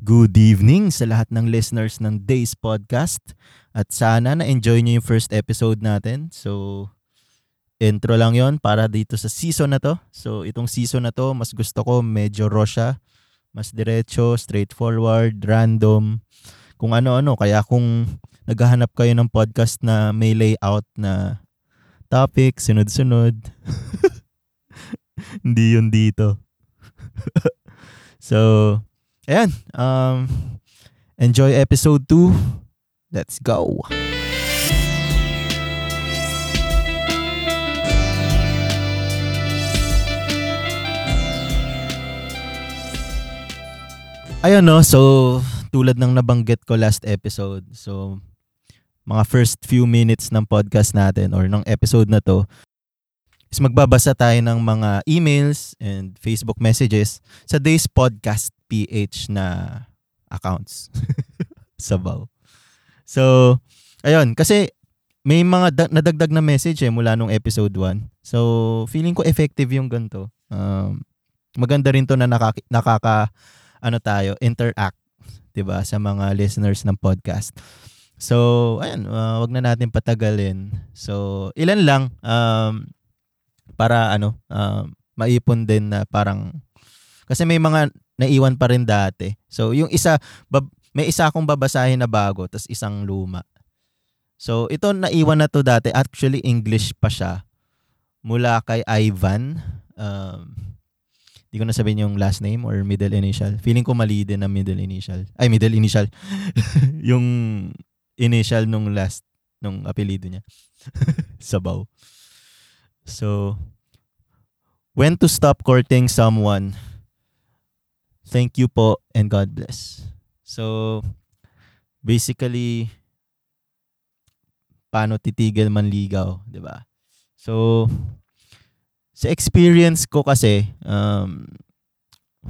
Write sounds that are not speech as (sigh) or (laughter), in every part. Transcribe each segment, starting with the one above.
Good evening sa lahat ng listeners ng Days Podcast. At sana na-enjoy nyo yung first episode natin. So, intro lang yon para dito sa season na to. So, itong season na to, mas gusto ko medyo raw siya. Mas diretso, straightforward, random. Kung ano-ano. Kaya kung naghahanap kayo ng podcast na may layout na topic, sunod-sunod. (laughs) Hindi yun dito. (laughs) so, ayan. Um, enjoy episode 2. Let's go. Ayun no, so tulad ng nabanggit ko last episode, so mga first few minutes ng podcast natin or ng episode na to is magbabasa tayo ng mga emails and Facebook messages sa Days Podcast PH na accounts. (laughs) Sabaw. So, ayun, kasi may mga da- nadagdag na message eh mula nung episode 1. So, feeling ko effective yung ganito. Um, maganda rin to na nakaka, nakaka ano tayo, interact 'di ba sa mga listeners ng podcast. So, ayun, uh, wag na natin patagalin. So, ilan lang um, para ano, uh, maipon din na parang kasi may mga naiwan pa rin dati. So, yung isa bab, may isa akong babasahin na bago tas isang luma. So, ito naiwan na to dati. Actually, English pa siya. Mula kay Ivan. Um, di ko na sabihin yung last name or middle initial. Feeling ko mali din ang middle initial. Ay, middle initial. (laughs) yung initial nung last, nung apelido niya. (laughs) Sabaw. So, when to stop courting someone. Thank you po and God bless. So, basically, paano titigil manligaw, di ba? So, sa experience ko kasi, um,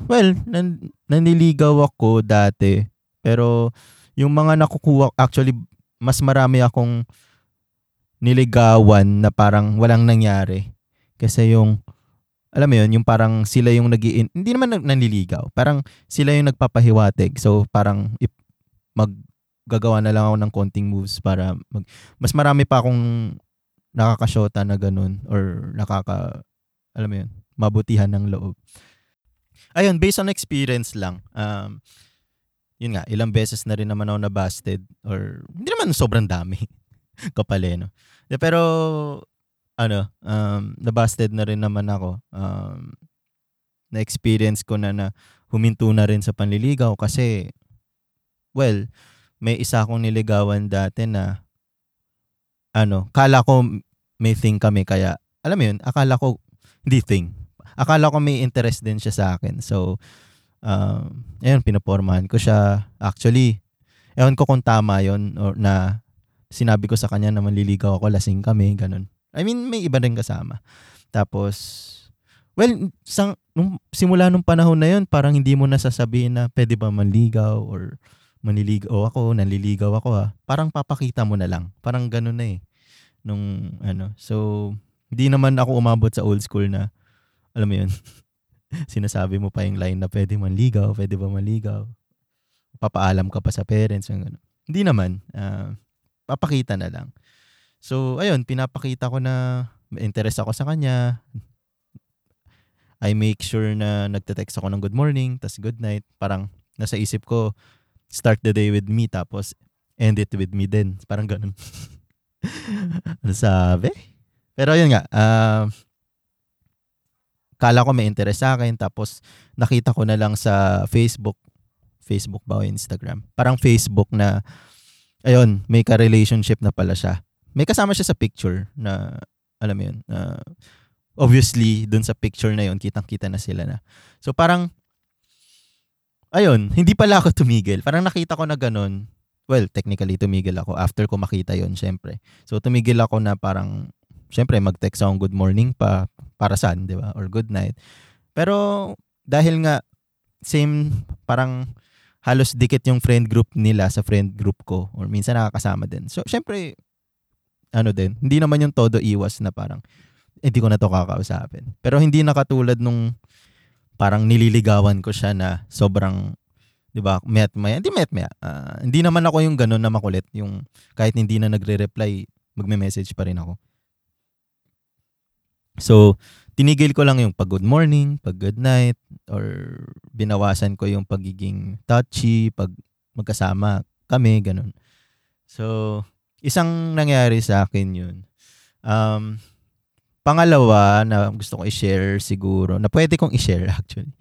well, nan- naniligaw ako dati. Pero, yung mga nakukuha, actually, mas marami akong niligawan na parang walang nangyari. Kasi yung, alam mo yun, yung parang sila yung nag hindi naman nanliligaw. Parang sila yung nagpapahiwatig. So, parang ip, maggagawa na lang ako ng konting moves para mag, mas marami pa akong nakakasyota na ganun or nakaka, alam mo yun, mabutihan ng loob. Ayun, based on experience lang. Um, yun nga, ilang beses na rin naman ako na-busted or hindi naman sobrang dami. (laughs) Kapal eh, pero, ano, um, na-busted na rin naman ako. Um, na-experience ko na na huminto na rin sa panliligaw kasi, well, may isa akong niligawan dati na, ano, kala ko may thing kami kaya, alam mo yun, akala ko, hindi thing. Akala ko may interest din siya sa akin. So, um, ayun, pinapormahan ko siya. Actually, ewan ko kung tama yon or na sinabi ko sa kanya na maliligaw ako, lasing kami, ganun. I mean, may iba rin kasama. Tapos, well, sang, nung, simula nung panahon na yon parang hindi mo nasasabihin na pwede ba manligaw or manliligaw ako, nanliligaw ako ha. Parang papakita mo na lang. Parang ganun na eh. Nung ano. So, hindi naman ako umabot sa old school na, alam mo yun, (laughs) sinasabi mo pa yung line na pwede manligaw, pwede ba manligaw. Papaalam ka pa sa parents. Yung ano. Hindi naman. Uh, papakita na lang. So, ayun, pinapakita ko na may interest ako sa kanya. I make sure na nagte-text ako ng good morning, tas good night. Parang nasa isip ko, start the day with me, tapos end it with me din. Parang ganun. (laughs) ano sabi? Pero yun nga, uh, kala ko may interest sa akin, tapos nakita ko na lang sa Facebook, Facebook ba o Instagram? Parang Facebook na, ayun, may ka-relationship na pala siya. May kasama siya sa picture na, alam mo yun, uh, obviously, dun sa picture na yun, kitang-kita na sila na. So parang, ayun, (laughs) hindi pala ako tumigil. Parang nakita ko na ganun. Well, technically, tumigil ako after ko makita yon syempre. So tumigil ako na parang, syempre, mag-text akong good morning pa, para saan, di ba? Or good night. Pero, dahil nga, same, parang, halos dikit yung friend group nila sa friend group ko or minsan nakakasama din. So, syempre, ano din, hindi naman yung todo iwas na parang, hindi ko na to kakausapin. Pero hindi nakatulad nung parang nililigawan ko siya na sobrang 'Di ba? Mayat maya, hindi mayat maya. Uh, hindi naman ako yung ganun na makulit, yung kahit hindi na nagre-reply, magme-message pa rin ako. So, tinigil ko lang yung pag good morning, pag good night, or binawasan ko yung pagiging touchy, pag magkasama kami, ganun. So, isang nangyari sa akin yun. Um, pangalawa na gusto ko i-share siguro, na pwede kong i-share (laughs) actually.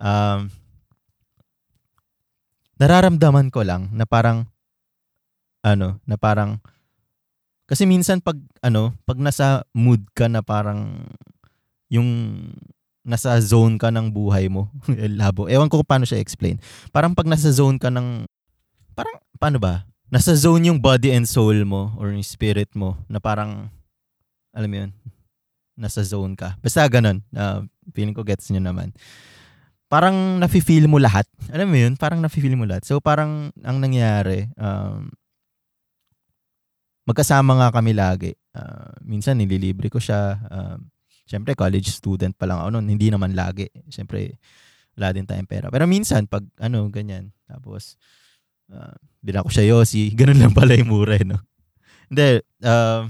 Um, nararamdaman ko lang na parang ano, na parang kasi minsan pag ano, pag nasa mood ka na parang yung nasa zone ka ng buhay mo, (laughs) labo. Ewan ko paano siya explain. Parang pag nasa zone ka ng parang paano ba? Nasa zone yung body and soul mo or yung spirit mo na parang alam mo yun, nasa zone ka. Basta ganun. Uh, feeling ko gets nyo naman parang nafe-feel mo lahat. Alam mo yun? Parang nafe-feel mo lahat. So parang ang nangyari, um, magkasama nga kami lagi. Uh, minsan nililibre ko siya. Uh, Siyempre, college student pa lang ako noon. Hindi naman lagi. Siyempre, wala din tayong pera. Pero minsan, pag ano, ganyan. Tapos, uh, bila ko siya yosi. (laughs) Ganun lang pala yung mura, eh, no? Hindi, uh,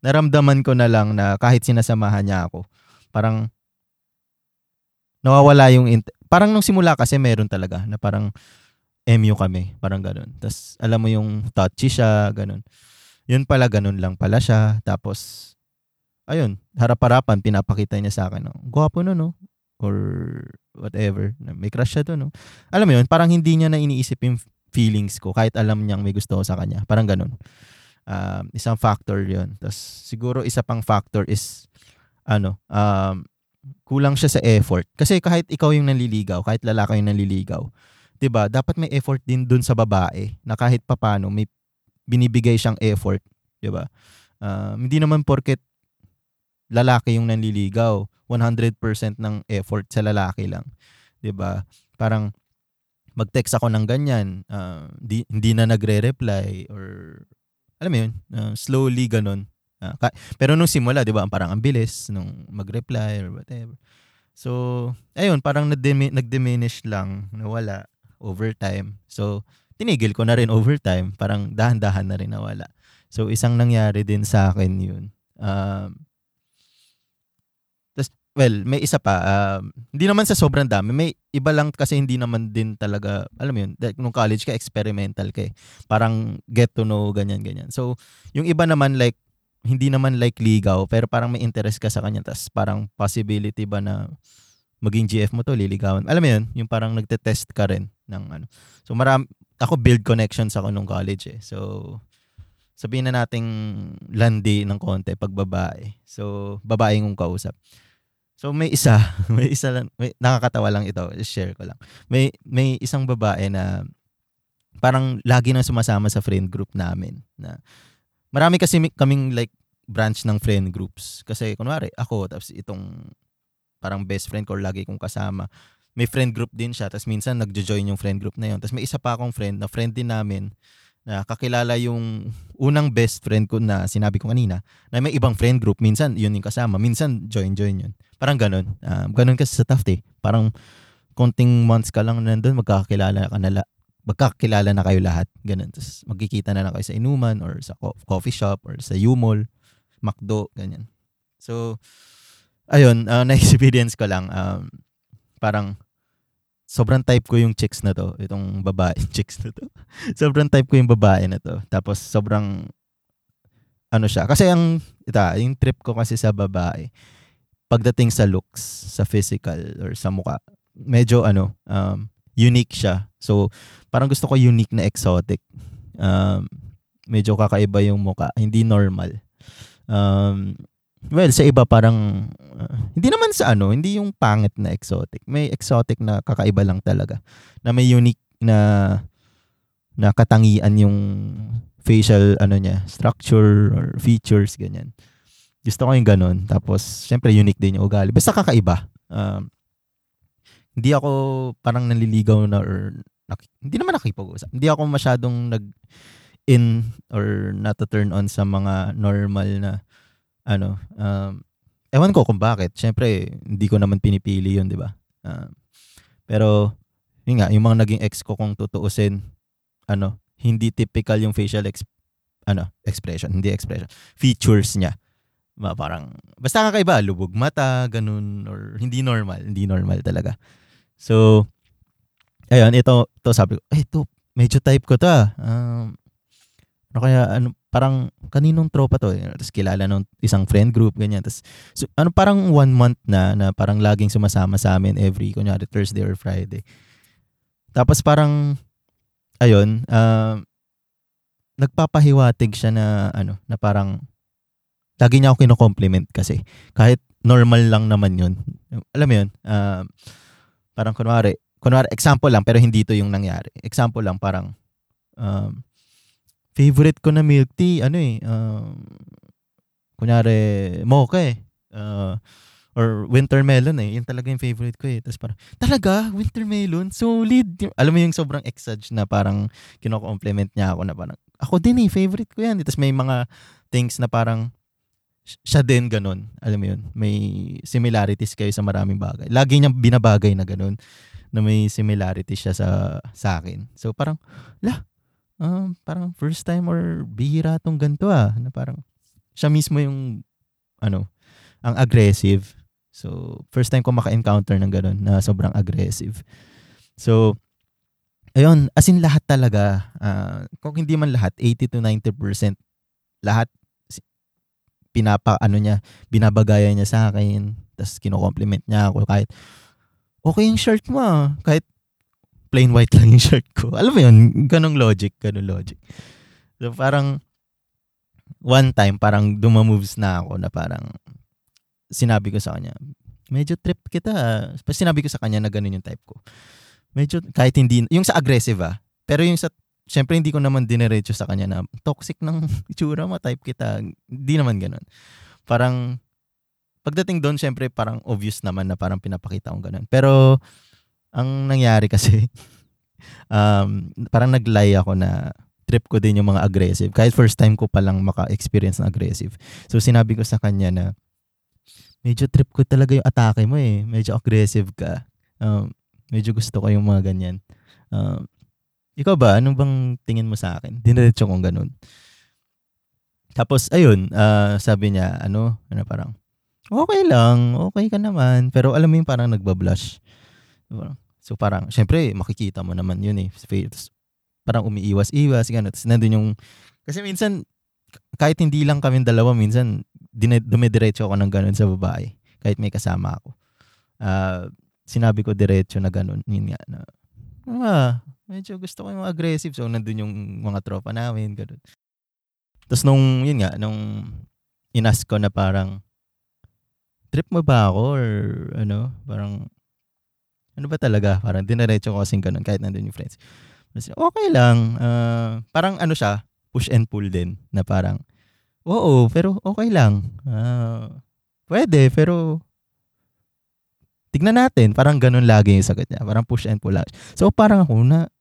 naramdaman ko na lang na kahit sinasamahan niya ako, parang nawawala yung int- parang nung simula kasi meron talaga na parang MU kami, parang ganun. Tapos alam mo yung touchy siya, ganun. Yun pala ganun lang pala siya. Tapos ayun, harap-harapan pinapakita niya sa akin, no? Gwapo no, no? Or whatever. May crush siya to, no? Alam mo yun, parang hindi niya na iniisip yung feelings ko kahit alam niyang may gusto ko sa kanya. Parang ganun. Um, isang factor yun. Tapos siguro isa pang factor is ano, um, kulang siya sa effort. Kasi kahit ikaw yung nanliligaw, kahit lalaki yung nanliligaw, 'di ba? Dapat may effort din dun sa babae na kahit papano may binibigay siyang effort, 'di ba? Uh, hindi naman porket lalaki yung nanliligaw, 100% ng effort sa lalaki lang. 'Di ba? Parang mag-text ako ng ganyan, uh, di, hindi na nagre-reply or alam mo yun, uh, slowly ganun. Uh, ka- pero nung simula, 'di ba, parang ang bilis nung mag-reply or whatever. So, ayun, parang nag-diminish lang, nawala over time. So, tinigil ko na rin over time, parang dahan-dahan na rin nawala. So, isang nangyari din sa akin 'yun. Um, tas, well, may isa pa, um, hindi naman sa sobrang dami, may iba lang kasi hindi naman din talaga, alam mo yun, nung college ka, experimental ka eh. Parang get to know, ganyan-ganyan. So, yung iba naman like, hindi naman like ligaw, pero parang may interest ka sa kanya, tas parang possibility ba na maging GF mo to, liligawan. Alam mo yun, yung parang nagte-test ka rin ng ano. So marami, ako build connections ako nung college eh. So, sabihin na nating landi ng konti pag babae. So, babae yung kausap. So, may isa, (laughs) may isa lang, may, nakakatawa lang ito, share ko lang. May, may isang babae na parang lagi nang sumasama sa friend group namin na marami kasi kaming like branch ng friend groups. Kasi kunwari, ako, tapos itong parang best friend ko lagi kong kasama. May friend group din siya, tapos minsan nagjo-join yung friend group na yun. Tapos may isa pa akong friend na friend din namin na kakilala yung unang best friend ko na sinabi ko kanina na may ibang friend group. Minsan, yun yung kasama. Minsan, join-join yun. Parang ganun. Uh, ganun kasi sa Taft eh. Parang konting months ka lang nandun, magkakakilala ka na, magkakilala na kayo lahat. Ganun. Tapos magkikita na lang kayo sa inuman or sa coffee shop or sa U-Mall, McDo, ganyan. So, ayun, uh, (laughs) na-experience ko lang. Um, parang sobrang type ko yung chicks na to. Itong babae (laughs) chicks na to. sobrang type ko yung babae na to. Tapos sobrang ano siya. Kasi ang, ita, yung trip ko kasi sa babae, pagdating sa looks, sa physical, or sa mukha, medyo ano, um, unique siya. So, parang gusto ko unique na exotic. Um, medyo kakaiba yung muka, hindi normal. Um, well, sa iba parang uh, hindi naman sa ano, hindi yung pangit na exotic. May exotic na kakaiba lang talaga. Na may unique na na katangian yung facial ano niya, structure or features ganyan. Gusto ko yung ganun. Tapos syempre unique din yung ugali. Basta kakaiba. Um, hindi ako parang naliligaw na or nak- hindi naman nakipag-usap. Hindi ako masyadong nag in or not to turn on sa mga normal na ano um ewan ko kung bakit. Syempre, hindi ko naman pinipili 'yun, 'di ba? Uh, pero yun nga, yung mga naging ex ko kung tutuusin, ano, hindi typical yung facial ex, ano, expression, hindi expression, features niya. Ma, parang, basta kakaiba, lubog mata, ganun, or hindi normal, hindi normal talaga. So, ayun, ito, ito sabi ko, eh, ito, medyo type ko to ah. Um, ano kaya, ano, parang kaninong tropa to eh. Tapos kilala nung isang friend group, ganyan. Tapos, so, ano, parang one month na, na parang laging sumasama sa amin every, kunyari, Thursday or Friday. Tapos parang, ayun, uh, nagpapahiwatig siya na, ano, na parang, lagi niya ako kino-compliment kasi. Kahit normal lang naman yun. Alam mo yun, uh, parang kunwari, kunwari, example lang, pero hindi to yung nangyari. Example lang, parang, um, favorite ko na milk tea, ano eh, uh, kunyari, mocha eh. Uh, or winter melon eh. Yan talaga yung favorite ko eh. Tapos parang, talaga? Winter melon? Solid. Alam mo yung sobrang exage na parang kino-compliment niya ako na parang, ako din eh, favorite ko yan. Tapos may mga things na parang, siya din ganun. Alam mo yun? May similarities kayo sa maraming bagay. Lagi niya binabagay na ganun na may similarity siya sa sa akin. So parang, lah, um, parang first time or bihira tong ganito ah. Na parang siya mismo yung ano, ang aggressive. So, first time ko maka-encounter ng ganun na sobrang aggressive. So, ayun, as in lahat talaga, uh, kung hindi man lahat, 80 to 90% lahat pinapa ano niya, binabagayan niya sa akin, tapos kino-compliment niya ako kahit okay yung shirt mo ah. kahit plain white (laughs) lang yung shirt ko. Alam mo yun, ganong logic, ganong logic. So parang, one time, parang dumamoves na ako na parang, sinabi ko sa kanya, medyo trip kita. Tapos sinabi ko sa kanya na ganun yung type ko. Medyo, kahit hindi, yung sa aggressive ah, pero yung sa, syempre hindi ko naman dinerecho sa kanya na toxic ng (laughs) itsura mo, type kita. Hindi naman ganun. Parang, pagdating doon, syempre parang obvious naman na parang pinapakita kong ganun. Pero, ang nangyari kasi, (laughs) um, parang nag-lie ako na trip ko din yung mga aggressive. Kahit first time ko palang maka-experience ng aggressive. So sinabi ko sa kanya na, medyo trip ko talaga yung atake mo eh. Medyo aggressive ka. Um, medyo gusto ko yung mga ganyan. Um, ikaw ba, anong bang tingin mo sa akin? Diniretso kong ganun. Tapos, ayun, uh, sabi niya, ano, ano parang, okay lang, okay ka naman. Pero alam mo yung parang nagbablush. So parang, syempre, makikita mo naman yun eh. Parang umiiwas-iwas, gano'n. Tapos nandun yung, kasi minsan, kahit hindi lang kami dalawa, minsan, dumidiretso ako ng gano'n sa babae. Kahit may kasama ako. Uh, sinabi ko diretso na gano'n. Yun nga, na, ah, medyo gusto ko yung aggressive. So, nandun yung mga tropa namin, gano'n. Tapos nung, yun nga, nung inas ko na parang, trip mo ba ako? Or ano, parang, ano ba talaga? Parang dinaretso ko kasing ganun kahit nandun yung friends. Okay lang. Uh, parang ano siya, push and pull din. Na parang, oo, pero okay lang. Uh, pwede, pero tignan natin. Parang ganun lagi yung sagot niya. Parang push and pull. So parang ako na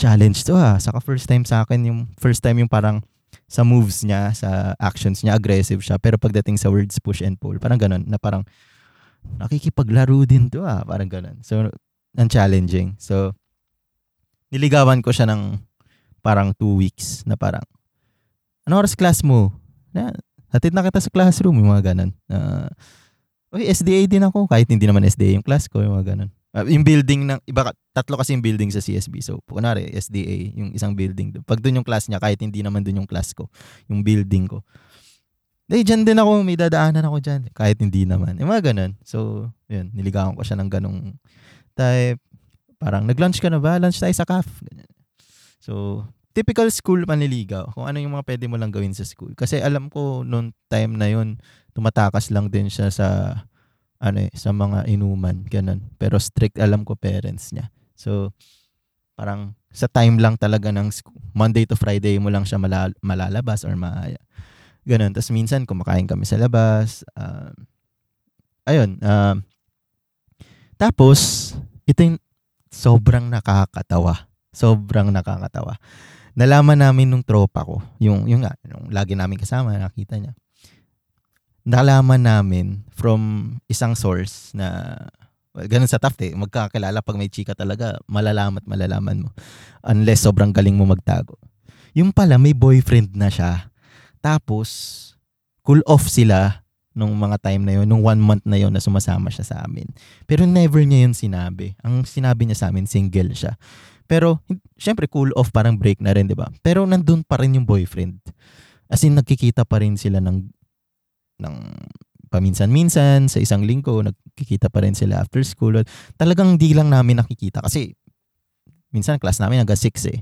challenge to ha. Saka first time sa akin, yung first time yung parang sa moves niya, sa actions niya, aggressive siya. Pero pagdating sa words, push and pull, parang ganun, na parang, nakikipaglaro din to ah, parang ganun. So, ang challenging. So, niligawan ko siya ng parang two weeks na parang, ano oras class mo? Na, hatid na kita sa classroom, yung mga ganun. Uh, Uy, SDA din ako, kahit hindi naman SDA yung class ko, yung mga ganun. Uh, yung building ng, iba, tatlo kasi yung building sa CSB. So, kunwari, SDA, yung isang building. Pag doon yung class niya, kahit hindi naman doon yung class ko, yung building ko. Eh, dyan din ako, may dadaanan ako dyan. Kahit hindi naman. Yung mga ganun. So, yun, niligawan ko siya ng ganong type. Parang, nag-lunch ka na ba? Lunch tayo sa caf. Ganyan. So, typical school panliligaw. Kung ano yung mga pwede mo lang gawin sa school. Kasi alam ko, noong time na yun, tumatakas lang din siya sa, ano eh, sa mga inuman. Ganun. Pero strict alam ko parents niya. So, parang sa time lang talaga ng school, Monday to Friday mo lang siya malal- malalabas or maaya. Ganun. Tapos minsan kumakain kami sa labas. Uh, ayun. Uh, tapos, ito yung sobrang nakakatawa. Sobrang nakakatawa. Nalaman namin nung tropa ko, yung, yung yung lagi namin kasama, nakita niya. Nalaman namin from isang source na Ganun sa Taft eh. Magkakilala pag may chika talaga, malalaman at malalaman mo. Unless sobrang galing mo magtago. Yung pala, may boyfriend na siya. Tapos, cool off sila nung mga time na yun, nung one month na yun na sumasama siya sa amin. Pero never niya yun sinabi. Ang sinabi niya sa amin, single siya. Pero, syempre, cool off, parang break na rin, di ba? Pero nandun pa rin yung boyfriend. As in, nagkikita pa rin sila ng, ng paminsan-minsan, sa isang linggo, nagkikita pa rin sila after school. Talagang di lang namin nakikita kasi minsan class namin hanggang 6 eh.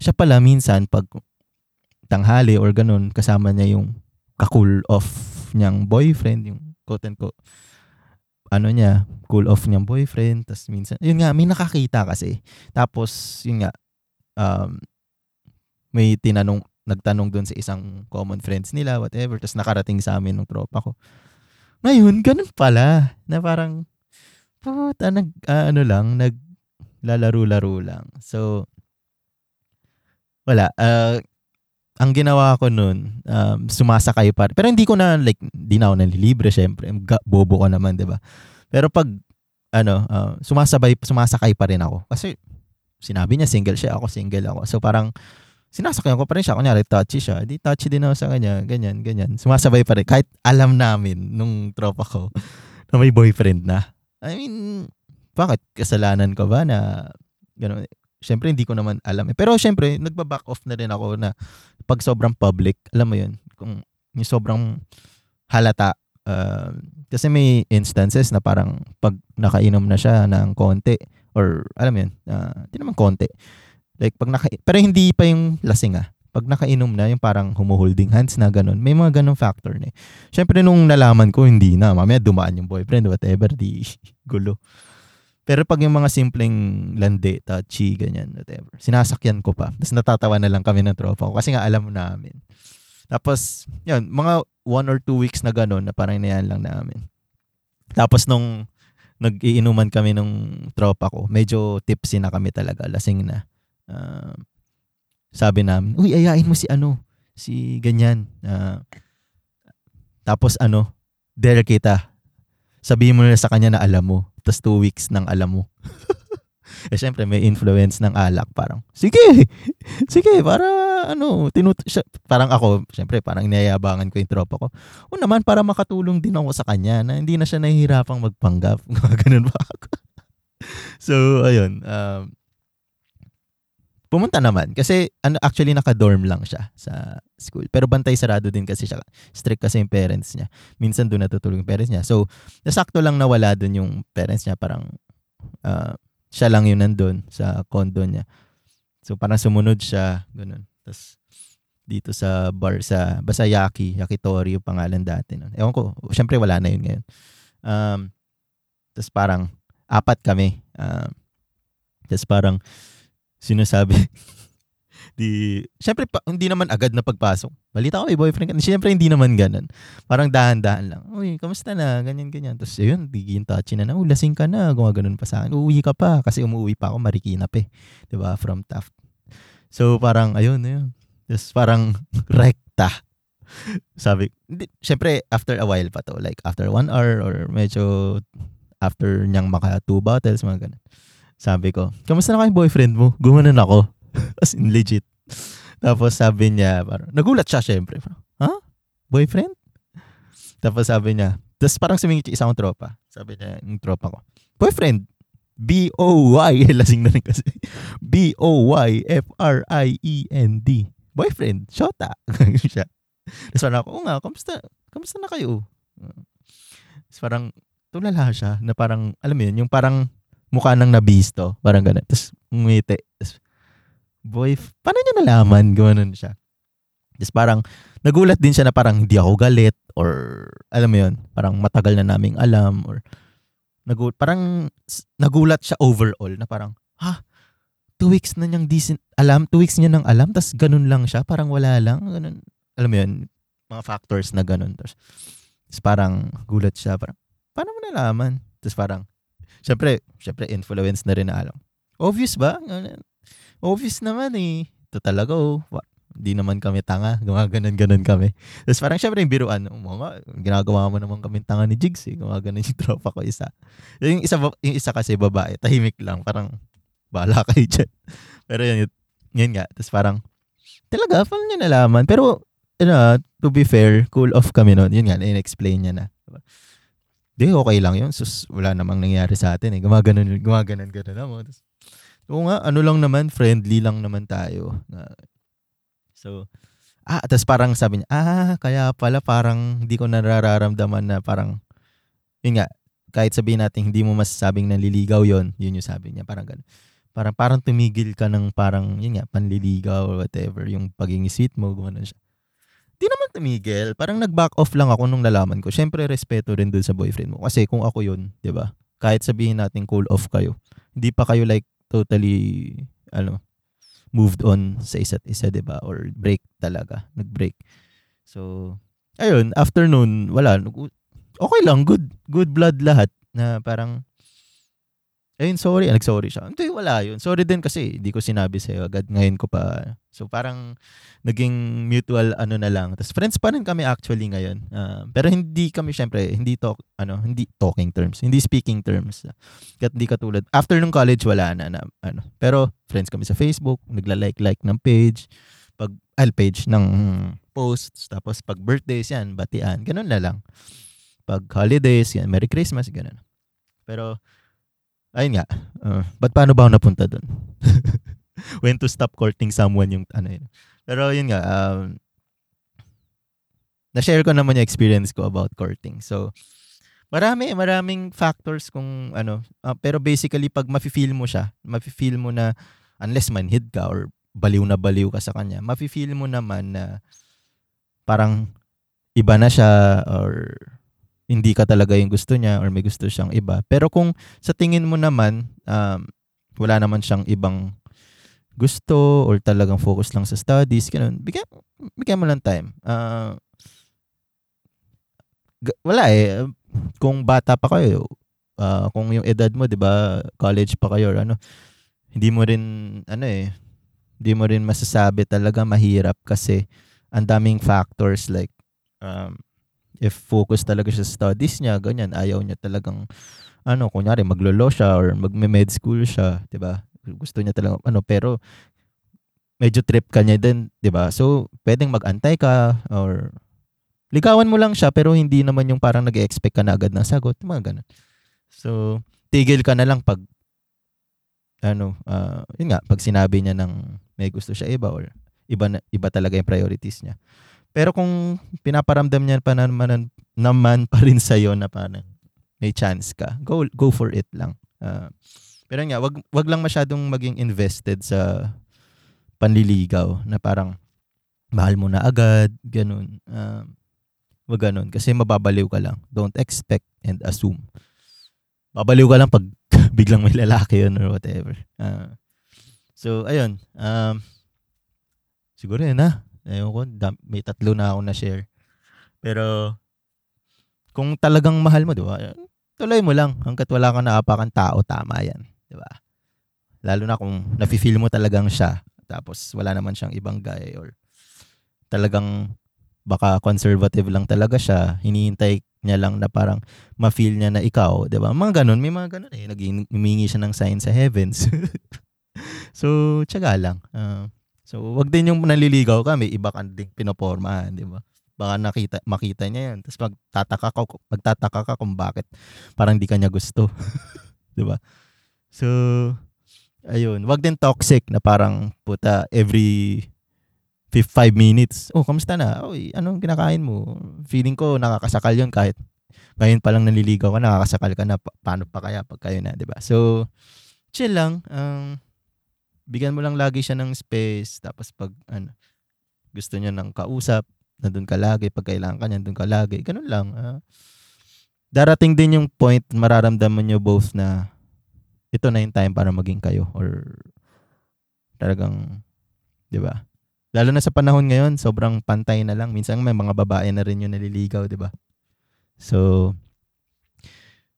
Siya pala minsan pag tanghali or ganun, kasama niya yung ka-cool off niyang boyfriend, yung quote and quote, ano niya, cool off niyang boyfriend. Tapos minsan, yun nga, may nakakita kasi. Tapos, yun nga, um, may tinanong, nagtanong doon sa isang common friends nila, whatever. Tapos nakarating sa amin ng tropa ko. Ngayon, ganun pala. Na parang, puta, nag, uh, ano lang, nag, lalaro-laro lang. So, wala. Uh, ang ginawa ko noon, um, sumasakay pa. Pero hindi ko na, like, hindi na ako nalilibre, syempre. Bobo ko naman, di ba? Pero pag, ano, uh, sumasabay, sumasakay pa rin ako. Kasi, sinabi niya, single siya, ako single ako. So, parang, sinasakyan ko pa rin siya. Kunyari, touchy siya. Di touchy din ako sa kanya. Ganyan, ganyan. Sumasabay pa rin. Kahit alam namin nung tropa ko (laughs) na may boyfriend na. I mean, bakit? Kasalanan ko ba na gano'n? Siyempre, hindi ko naman alam. Eh. Pero siyempre, nagba-back off na rin ako na pag sobrang public, alam mo yun, kung yung sobrang halata. Uh, kasi may instances na parang pag nakainom na siya ng konti, or alam mo yun, uh, hindi naman konti, Like, pag naka, pero hindi pa yung lasing ah. Pag nakainom na, yung parang humuholding hands na ganun. May mga ganun factor na eh. Siyempre, nung nalaman ko, hindi na. Mamaya dumaan yung boyfriend, whatever, di (laughs) gulo. Pero pag yung mga simpleng lande, touchy, ganyan, whatever, sinasakyan ko pa. Tapos natatawa na lang kami ng tropa ko kasi nga alam namin. Tapos, yun, mga one or two weeks na ganun na parang inayan lang namin. Tapos nung nag-iinuman kami nung tropa ko, medyo tipsy na kami talaga, lasing na uh, sabi namin, uy, ayain mo si ano, si ganyan. Uh, tapos ano, dare kita. Sabihin mo na sa kanya na alam mo. Tapos two weeks nang alam mo. (laughs) eh syempre may influence ng alak. Parang sige (laughs) sige para ano tinut siya, parang ako syempre parang niyayabangan ko yung tropa ko. O naman para makatulong din ako sa kanya na hindi na siya nahihirapang magpanggap. (laughs) Ganun ba ako? So ayun um, Pumunta naman kasi ano actually naka-dorm lang siya sa school. Pero bantay sarado din kasi siya. Strict kasi yung parents niya. Minsan doon natutulog yung parents niya. So, nasakto lang nawala doon yung parents niya. Parang uh, siya lang yun nandun sa condo niya. So, parang sumunod siya. Ganun. Tapos, dito sa bar sa Basayaki, Yakitori yung pangalan dati nun. Ewan ko, syempre wala na yun ngayon. Um, tapos parang apat kami. Um, tapos parang sinasabi, (laughs) di, syempre, pa, hindi naman agad na pagpasok. Balita ko, may boyfriend ka. Syempre, hindi naman ganun. Parang dahan-dahan lang. Uy, kamusta na? Ganyan, ganyan. Tapos, yun, bigyan touchy na na. Oh, lasing ka na. Gumaganon pa sa akin. Uuwi ka pa. Kasi umuwi pa ako, Marikina pa eh. Diba? From Taft. So, parang, ayun, ayun. Tapos, parang, (laughs) rekta. Sabi, hindi, syempre, after a while pa to. Like, after one hour or medyo after niyang maka two bottles, mga ganun. Sabi ko, kamusta na kayo boyfriend mo? Gumanon ako. (laughs) As in legit. Tapos sabi niya, parang, nagulat siya syempre. Ha? Huh? Boyfriend? Tapos sabi niya, tapos parang sumingit yung isang tropa. Sabi niya, yung tropa ko, boyfriend. B-O-Y. (laughs) Lasing na rin kasi. B-O-Y-F-R-I-E-N-D. Boyfriend. Shota. (laughs) siya. Tapos parang ako, nga, kamusta, kamusta na kayo? Tapos parang, tulala siya na parang, alam mo yun, yung parang mukha nang nabisto. Parang gano'n. Tapos ngumiti. Boy, paano niya nalaman? Gano'n siya. Tapos parang, nagulat din siya na parang hindi ako galit or, alam mo yun, parang matagal na naming alam or, nagulat, parang nagulat siya overall na parang, ha? Two weeks na niyang decent, alam, two weeks niya nang alam, tapos ganun lang siya, parang wala lang, ganun. Alam mo yun, mga factors na ganun. Tapos parang gulat siya, parang, paano mo nalaman? Tapos parang, Siyempre, siyempre influence na rin na alam. Obvious ba? Obvious naman eh. Ito talaga oh. Di naman kami tanga. Gumaganon-ganon kami. Tapos parang syempre yung biruan, mga, ginagawa mo naman kami tanga ni Jigs eh. Gumaganon yung (laughs) tropa ko isa. Yung isa, yung isa kasi babae, tahimik lang. Parang, bahala (laughs) kayo dyan. Pero yun, yun, nga. Tapos parang, talaga, paano niya nalaman? Pero, you know, to be fair, cool off kami noon. Yun nga, in-explain niya na. Di, okay lang yun. Sus, wala namang nangyari sa atin eh. Gumaganon, gumaganon, ganon mo. Tapos, Oo nga, ano lang naman, friendly lang naman tayo. So, ah, tapos parang sabi niya, ah, kaya pala parang hindi ko nararamdaman na parang, yun nga, kahit sabihin natin hindi mo masasabing naliligaw yon yun yung sabi niya, parang ganun. Parang, parang tumigil ka ng parang, yun nga, panliligaw or whatever, yung pagiging sweet mo, gumano siya. Di naman tumigil. Parang nag-back off lang ako nung nalaman ko. Siyempre, respeto rin dun sa boyfriend mo. Kasi kung ako yun, di ba? Kahit sabihin natin cool off kayo, hindi pa kayo like totally ano moved on sa isa't isa, 'di ba? Or break talaga, nag-break. So, ayun, afternoon, wala, okay lang, good good blood lahat na parang ayun, sorry, ah, nag-sorry siya. Hindi, wala yun. Sorry din kasi hindi ko sinabi sa'yo agad. Ngayon ko pa. So, parang naging mutual ano na lang. Tapos friends pa rin kami actually ngayon. Uh, pero hindi kami syempre, hindi talk, ano, hindi talking terms, hindi speaking terms. Kat hindi katulad. After nung college, wala na, na ano. Pero friends kami sa Facebook, nagla-like-like ng page, pag, al page ng posts, tapos pag birthdays yan, batian, ganun na lang. Pag holidays, yan, Merry Christmas, ganun. Pero, ayun nga, uh, ba't paano ba ako napunta doon? (laughs) When to stop courting someone yung ano yun. Pero yun nga, um, na-share ko naman yung experience ko about courting. So, marami, maraming factors kung ano. Uh, pero basically, pag mafe-feel mo siya, mafe-feel mo na, unless manhid ka or baliw na baliw ka sa kanya, mafe-feel mo naman na parang iba na siya or hindi ka talaga yung gusto niya or may gusto siyang iba. Pero kung sa tingin mo naman, um, wala naman siyang ibang gusto or talagang focus lang sa studies, ganun, bigyan, bigyan mo lang time. Uh, wala eh. Kung bata pa kayo, uh, kung yung edad mo, 'di ba, college pa kayo or ano, hindi mo rin ano eh, hindi mo rin masasabi talaga mahirap kasi ang daming factors like um, if focus talaga siya sa studies niya, ganyan, ayaw niya talagang, ano, kunyari, maglolo siya or magme-med school siya, di ba? Gusto niya talaga, ano, pero medyo trip ka niya din, di ba? So, pwedeng mag-antay ka or ligawan mo lang siya pero hindi naman yung parang nag expect ka na agad ng sagot, mga ganun. So, tigil ka na lang pag ano, uh, yun nga, pag sinabi niya ng may gusto siya iba or iba na, iba talaga yung priorities niya. Pero kung pinaparamdam niya pa naman, naman pa rin sa iyo na parang may chance ka, go go for it lang. Uh, pero nga, wag wag lang masyadong maging invested sa panliligaw na parang mahal mo na agad, ganun. Uh, wag ganun kasi mababaliw ka lang. Don't expect and assume. Babaliw ka lang pag (laughs) biglang may lalaki yun or whatever. Uh, so, ayun. Um, siguro yun na. Ayun ko, may tatlo na ako na share. Pero, kung talagang mahal mo, di ba? Tuloy mo lang. Hanggat wala kang naapakan tao, tama yan. Di ba? Lalo na kung nafe-feel mo talagang siya. Tapos, wala naman siyang ibang guy or talagang baka conservative lang talaga siya. Hinihintay niya lang na parang ma-feel niya na ikaw, 'di ba? Mga ganun, may mga ganun eh. Naghihingi siya ng sign sa heavens. (laughs) so, tiyaga lang. Uh, So, wag din yung naliligaw ka, may iba kang ding pinopormahan, di ba? Baka nakita, makita niya yan. Tapos magtataka ka, magtataka ka kung bakit parang di kanya gusto. (laughs) di ba? So, ayun. Wag din toxic na parang puta every 5 minutes. Oh, kamusta na? Oy, anong kinakain mo? Feeling ko nakakasakal yun kahit ngayon pa lang naliligaw ka, nakakasakal ka na. Pa- paano pa kaya pag kayo na, di ba? So, chill lang. Um, bigyan mo lang lagi siya ng space. Tapos pag ano, gusto niya ng kausap, nandun ka lagi. Pag kailangan ka niya, nandun ka lagi. Ganun lang. Uh, darating din yung point, mararamdaman niyo both na ito na yung time para maging kayo. Or talagang, di ba? Lalo na sa panahon ngayon, sobrang pantay na lang. Minsan may mga babae na rin yung naliligaw, di ba? So,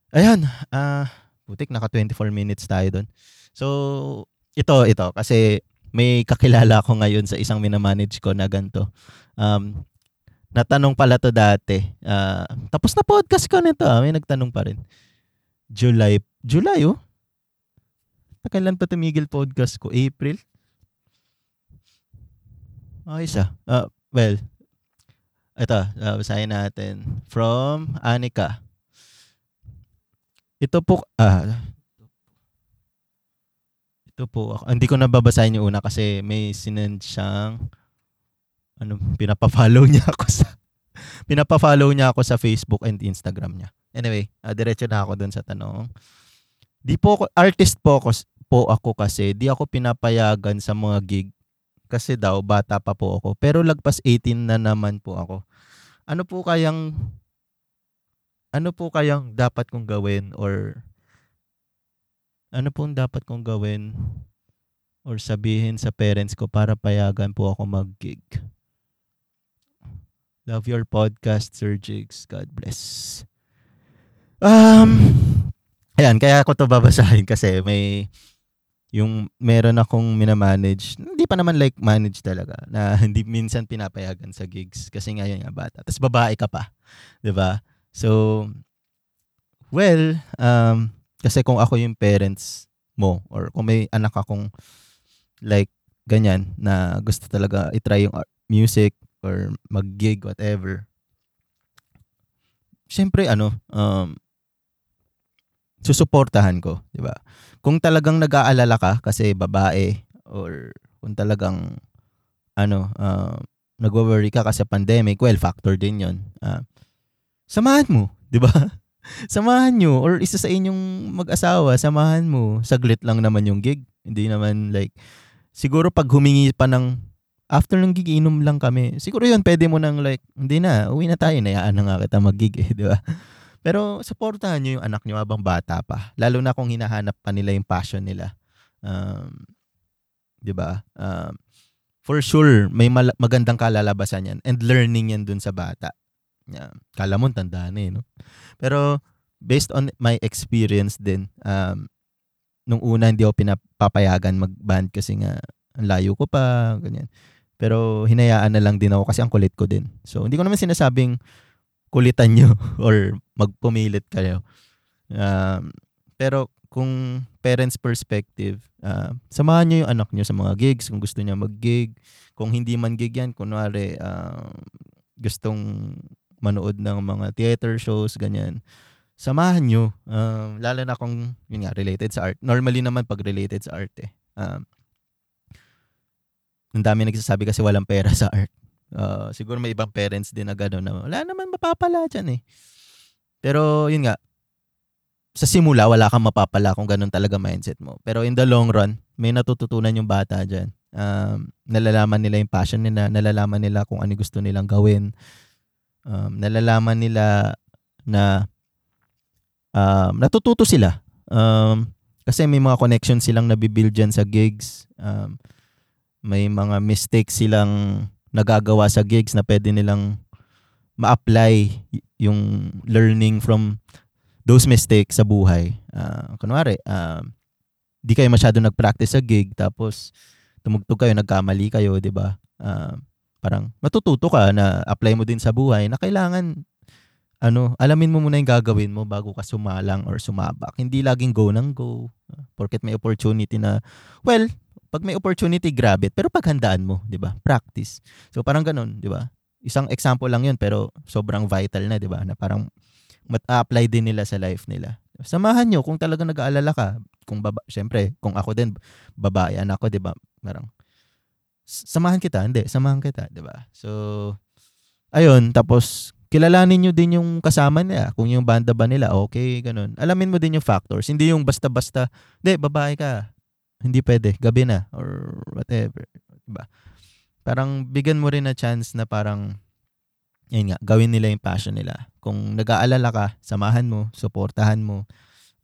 ayan. Ah, uh, putik, naka 24 minutes tayo doon. So, ito, ito. Kasi may kakilala ako ngayon sa isang minamanage ko na ganito. Um, natanong pala to dati. Uh, tapos na podcast ko nito. Ah. May nagtanong pa rin. July. July, oh. Kailan pa tumigil podcast ko? April? Okay siya. Uh, well, ito, uh, basahin natin. From Anika. Ito po, ah, ito po, hindi ko nababasahin yung una kasi may sinend siyang, ano, pinapa-follow niya ako sa, (laughs) pinapa-follow niya ako sa Facebook and Instagram niya. Anyway, uh, diretso na ako dun sa tanong. Di po ako, artist po ako, po ako kasi, di ako pinapayagan sa mga gig kasi daw bata pa po ako. Pero lagpas 18 na naman po ako. Ano po kayang ano po kayang dapat kong gawin or ano pong dapat kong gawin or sabihin sa parents ko para payagan po ako mag-gig? Love your podcast, Sir Jigs. God bless. Um, ayan, kaya ako to babasahin kasi may yung meron akong minamanage, hindi pa naman like manage talaga, na (laughs) hindi minsan pinapayagan sa gigs kasi ngayon nga bata. Tapos babae ka pa, 'di ba? So well, um kasi kung ako yung parents mo or kung may anak akong like ganyan na gusto talaga i-try yung music or mag-gig, whatever. Siyempre, ano, um, susuportahan ko, di ba? Kung talagang nag-aalala ka kasi babae or kung talagang ano, uh, nagwo-worry ka kasi pandemic, well, factor din 'yon. Uh, samahan mo, di ba? (laughs) samahan nyo or isa sa inyong mag-asawa, samahan mo. Saglit lang naman yung gig. Hindi naman like, siguro pag humingi pa ng, after ng gig, inom lang kami. Siguro yun, pwede mo nang like, hindi na, uwi na tayo, nayaan na nga kita mag-gig eh, (laughs) di ba? Pero supportahan nyo yung anak nyo habang bata pa. Lalo na kung hinahanap pa nila yung passion nila. Um, di ba? Um, for sure, may mal- magandang kalalabasan yan and learning yan dun sa bata. Yeah. Kala mo tandaan eh, no? Pero based on my experience din, um, nung una hindi ako pinapapayagan mag-band kasi nga ang layo ko pa, ganyan. Pero hinayaan na lang din ako kasi ang kulit ko din. So hindi ko naman sinasabing kulitan nyo (laughs) or magpumilit kayo. Um, pero kung parents perspective, uh, samahan nyo yung anak nyo sa mga gigs kung gusto niya mag-gig. Kung hindi man gig yan, kunwari uh, gustong manood ng mga theater shows, ganyan. Samahan nyo. Um, lalo na kung, yun nga, related sa art. Normally naman pag related sa art eh. Um, ang dami nagsasabi kasi walang pera sa art. Uh, siguro may ibang parents din na gano'n na wala naman mapapala dyan eh. Pero yun nga, sa simula wala kang mapapala kung ganun talaga mindset mo. Pero in the long run, may natututunan yung bata dyan. Um, nalalaman nila yung passion nila, nalalaman nila kung ano gusto nilang gawin um, nalalaman nila na um, natututo sila. Um, kasi may mga connections silang nabibuild dyan sa gigs. Um, may mga mistakes silang nagagawa sa gigs na pwede nilang ma-apply yung learning from those mistakes sa buhay. Uh, kunwari, uh, di kayo masyado nag-practice sa gig tapos tumugtog kayo, nagkamali kayo, di ba? Uh, parang matututo ka na apply mo din sa buhay na kailangan ano, alamin mo muna yung gagawin mo bago ka sumalang or sumabak. Hindi laging go nang go. Porket may opportunity na, well, pag may opportunity, grab it. Pero paghandaan mo, di ba? Practice. So parang ganun, di ba? Isang example lang yun, pero sobrang vital na, di ba? Na parang mat-apply din nila sa life nila. Samahan nyo kung talagang nag-aalala ka. Kung baba, syempre, kung ako din, babae, anak ko, di ba? Parang, samahan kita, hindi, samahan kita, 'di ba? So ayun, tapos kilalanin niyo din yung kasama nila, kung yung banda ba nila, okay, ganun. Alamin mo din yung factors, hindi yung basta-basta, hindi, babae ka, hindi pwede, gabi na, or whatever, 'di ba? Parang bigyan mo rin na chance na parang, yun nga, gawin nila yung passion nila. Kung nag-aalala ka, samahan mo, suportahan mo,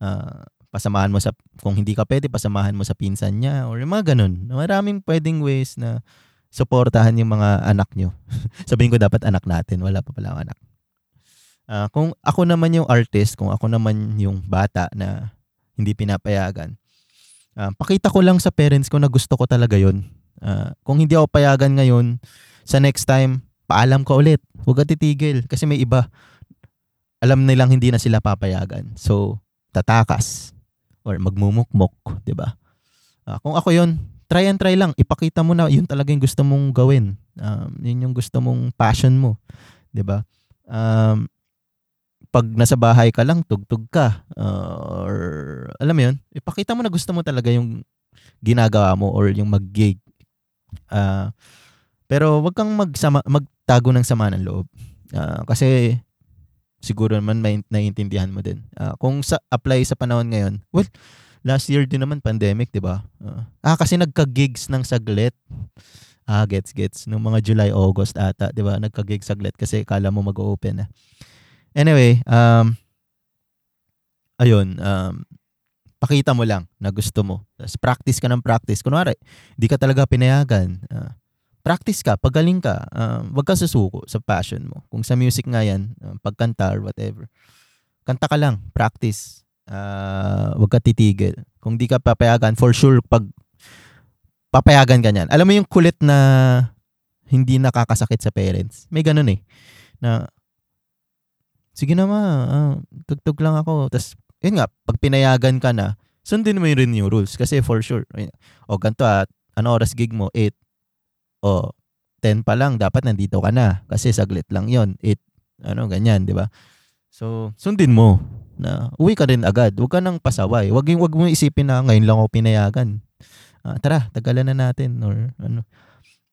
uh, pasamahan mo sa, kung hindi ka pwede, pasamahan mo sa pinsan niya or mga ganun. Maraming pwedeng ways na suportahan yung mga anak nyo. (laughs) Sabihin ko dapat anak natin, wala pa pala anak. Uh, kung ako naman yung artist, kung ako naman yung bata na hindi pinapayagan, uh, pakita ko lang sa parents ko na gusto ko talaga yon Uh, kung hindi ako payagan ngayon, sa next time, paalam ka ulit. Huwag ka titigil. Kasi may iba, alam nilang hindi na sila papayagan. So, tatakas. Or magmumukmok, di ba? Uh, kung ako yon try and try lang. Ipakita mo na yun talaga yung gusto mong gawin. Um, yun yung gusto mong passion mo. Di ba? Um, pag nasa bahay ka lang, tugtog ka. Uh, or, alam mo yun, ipakita mo na gusto mo talaga yung ginagawa mo or yung mag-gig. Uh, pero wag kang magsama, magtago ng sama ng loob. Uh, kasi siguro naman may naiintindihan mo din. Uh, kung sa apply sa panahon ngayon, well, last year din naman pandemic, 'di ba? Uh, ah kasi nagka-gigs ng saglit. Ah, gets gets nung mga July, August ata, 'di ba? Nagka-gig saglit kasi kala mo mag-open na. Anyway, um, ayun, um, pakita mo lang na gusto mo. Tapos practice ka ng practice. Kunwari, di ka talaga pinayagan. Uh, practice ka, pagaling ka. Uh, wag ka susuko sa passion mo. Kung sa music nga yan, uh, pagkanta or whatever. Kanta ka lang, practice. Uh, wag ka titigil. Kung di ka papayagan, for sure, pag papayagan ka niyan. Alam mo yung kulit na hindi nakakasakit sa parents. May ganun eh. Na sige na ma, uh, tugtog lang ako. Tapos, yun nga, pag pinayagan ka na, sundin mo yung rin yung rules. Kasi for sure, o ganito at, ano oras gig mo? 8. O, 10 pa lang, dapat nandito ka na. Kasi saglit lang yon 8, ano, ganyan, di ba? So, sundin mo na uwi ka rin agad. Huwag ka nang pasaway. Huwag, wag mo isipin na ngayon lang ako pinayagan. Uh, tara, tagalan na natin or ano.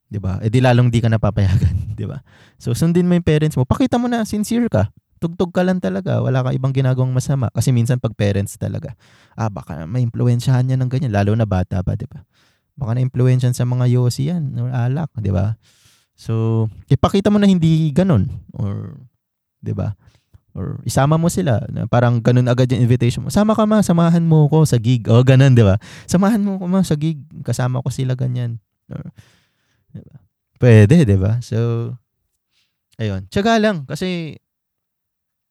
'Di ba? Eh di lalong di ka napapayagan, (laughs) 'di ba? So sundin mo yung parents mo. Pakita mo na sincere ka tugtog ka lang talaga, wala kang ibang ginagawang masama. Kasi minsan pag parents talaga, ah baka may impluwensyahan niya ng ganyan, lalo na bata pa, di ba? Baka na-impluwensyahan sa mga yosi yan, or alak, di ba? So, ipakita mo na hindi ganun, or, di ba? Or isama mo sila, na parang ganun agad yung invitation mo. Sama ka ma, samahan mo ko sa gig. O, ganun, di ba? Samahan mo ko ma sa gig, kasama ko sila ganyan. Or, di ba? Pwede, di ba? So, ayun. Tsaga lang, kasi